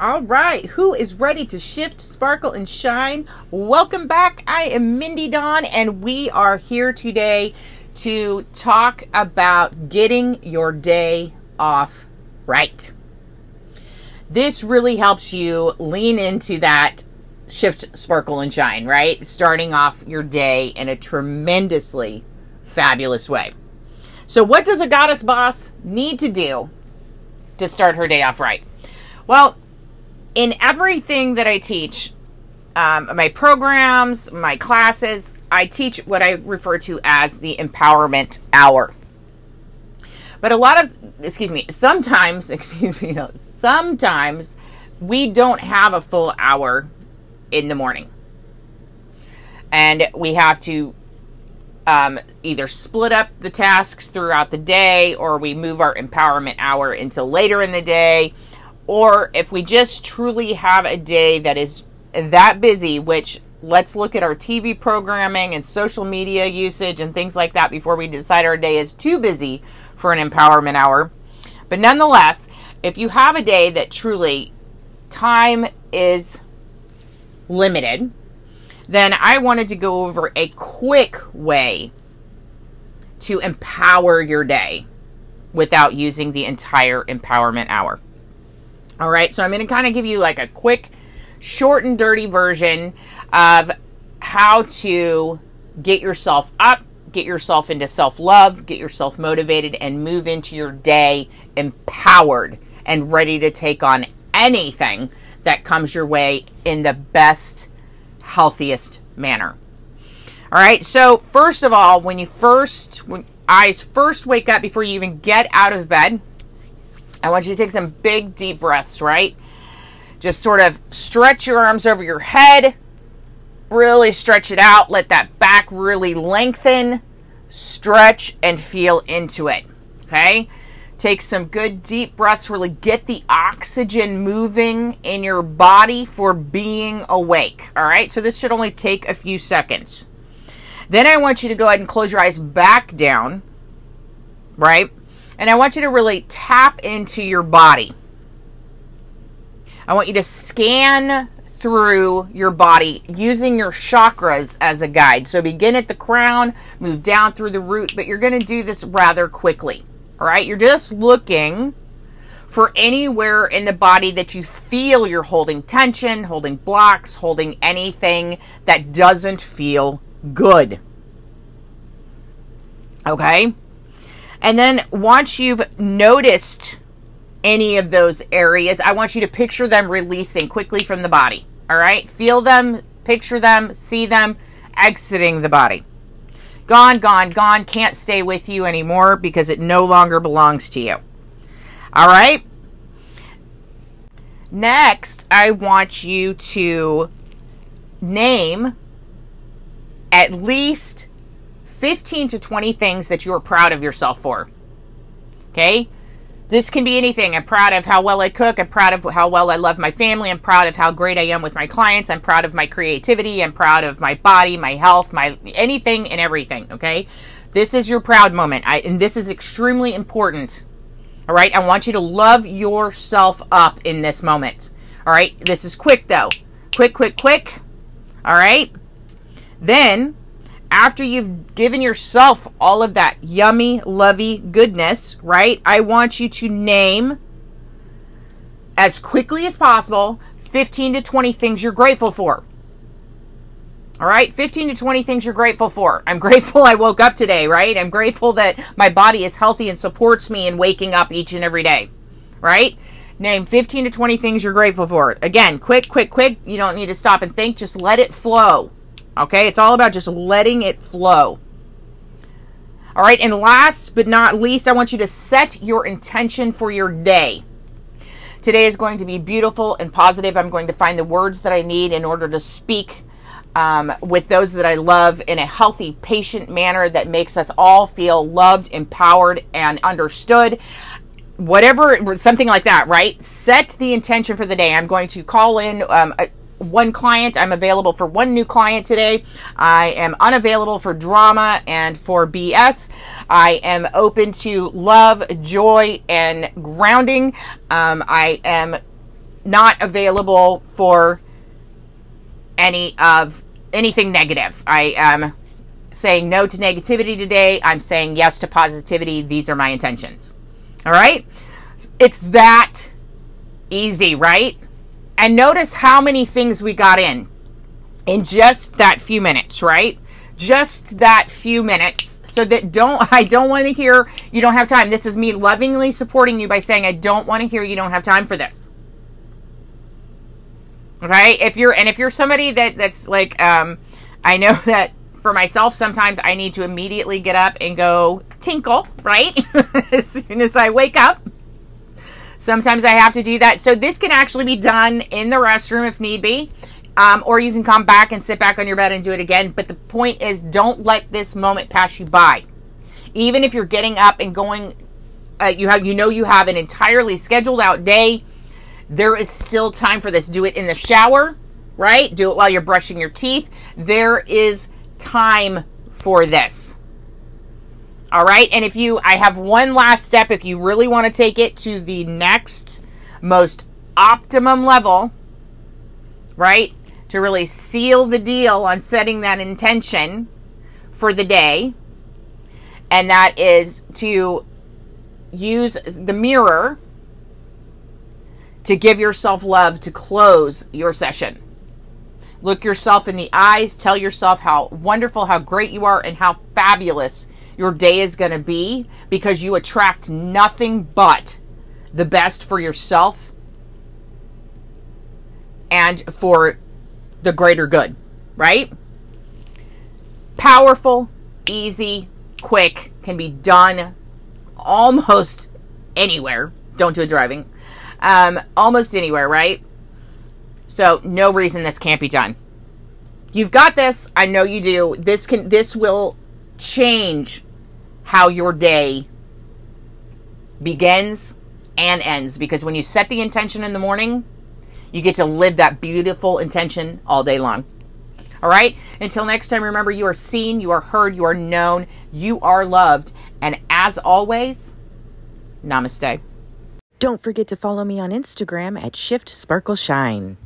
All right, who is ready to shift, sparkle, and shine? Welcome back. I am Mindy Dawn, and we are here today to talk about getting your day off right. This really helps you lean into that shift, sparkle, and shine, right? Starting off your day in a tremendously fabulous way. So, what does a goddess boss need to do to start her day off right? Well, in everything that I teach, um, my programs, my classes, I teach what I refer to as the empowerment hour. But a lot of, excuse me, sometimes, excuse me, sometimes we don't have a full hour in the morning. And we have to um, either split up the tasks throughout the day or we move our empowerment hour until later in the day or if we just truly have a day that is that busy, which let's look at our TV programming and social media usage and things like that before we decide our day is too busy for an empowerment hour. But nonetheless, if you have a day that truly time is limited, then I wanted to go over a quick way to empower your day without using the entire empowerment hour. All right, so I'm going to kind of give you like a quick, short and dirty version of how to get yourself up, get yourself into self love, get yourself motivated, and move into your day empowered and ready to take on anything that comes your way in the best, healthiest manner. All right, so first of all, when you first, when eyes first wake up before you even get out of bed, I want you to take some big, deep breaths, right? Just sort of stretch your arms over your head, really stretch it out. Let that back really lengthen, stretch, and feel into it. Okay? Take some good deep breaths, really get the oxygen moving in your body for being awake. All right? So this should only take a few seconds. Then I want you to go ahead and close your eyes back down, right? And I want you to really tap into your body. I want you to scan through your body using your chakras as a guide. So begin at the crown, move down through the root, but you're going to do this rather quickly. All right? You're just looking for anywhere in the body that you feel you're holding tension, holding blocks, holding anything that doesn't feel good. Okay? And then once you've noticed any of those areas, I want you to picture them releasing quickly from the body. All right? Feel them, picture them, see them exiting the body. Gone, gone, gone, can't stay with you anymore because it no longer belongs to you. All right? Next, I want you to name at least 15 to 20 things that you're proud of yourself for. Okay? This can be anything. I'm proud of how well I cook. I'm proud of how well I love my family. I'm proud of how great I am with my clients. I'm proud of my creativity. I'm proud of my body, my health, my anything and everything. Okay? This is your proud moment. I, and this is extremely important. All right? I want you to love yourself up in this moment. All right? This is quick though. Quick, quick, quick. All right? Then after you've given yourself all of that yummy, lovey goodness, right? I want you to name as quickly as possible 15 to 20 things you're grateful for. All right, 15 to 20 things you're grateful for. I'm grateful I woke up today, right? I'm grateful that my body is healthy and supports me in waking up each and every day, right? Name 15 to 20 things you're grateful for. Again, quick, quick, quick. You don't need to stop and think, just let it flow. Okay, it's all about just letting it flow. All right, and last but not least, I want you to set your intention for your day. Today is going to be beautiful and positive. I'm going to find the words that I need in order to speak um, with those that I love in a healthy, patient manner that makes us all feel loved, empowered, and understood. Whatever, something like that, right? Set the intention for the day. I'm going to call in um, one client. I'm available for one new client today. I am unavailable for drama and for BS. I am open to love, joy, and grounding. Um, I am not available for any of anything negative. I am saying no to negativity today. I'm saying yes to positivity. These are my intentions. All right? It's that easy, right? And notice how many things we got in in just that few minutes, right? Just that few minutes. So that don't, I don't want to hear you don't have time. This is me lovingly supporting you by saying, I don't want to hear you don't have time for this. Okay? If you're, and if you're somebody that, that's like, um, I know that for myself, sometimes I need to immediately get up and go tinkle, right? as soon as I wake up. Sometimes I have to do that. So this can actually be done in the restroom if need be. Um, or you can come back and sit back on your bed and do it again. But the point is, don't let this moment pass you by. Even if you're getting up and going, uh, you have you know you have an entirely scheduled out day. There is still time for this. Do it in the shower, right? Do it while you're brushing your teeth. There is time for this. All right. And if you, I have one last step. If you really want to take it to the next most optimum level, right? To really seal the deal on setting that intention for the day. And that is to use the mirror to give yourself love to close your session. Look yourself in the eyes, tell yourself how wonderful, how great you are, and how fabulous your day is going to be because you attract nothing but the best for yourself and for the greater good, right? Powerful, easy, quick, can be done almost anywhere. Don't do it driving. Um, almost anywhere, right? So no reason this can't be done. You've got this. I know you do. This can this will change how your day begins and ends because when you set the intention in the morning, you get to live that beautiful intention all day long. All right? Until next time, remember you are seen, you are heard, you are known, you are loved. And as always, namaste. Don't forget to follow me on Instagram at Shift Sparkle Shine.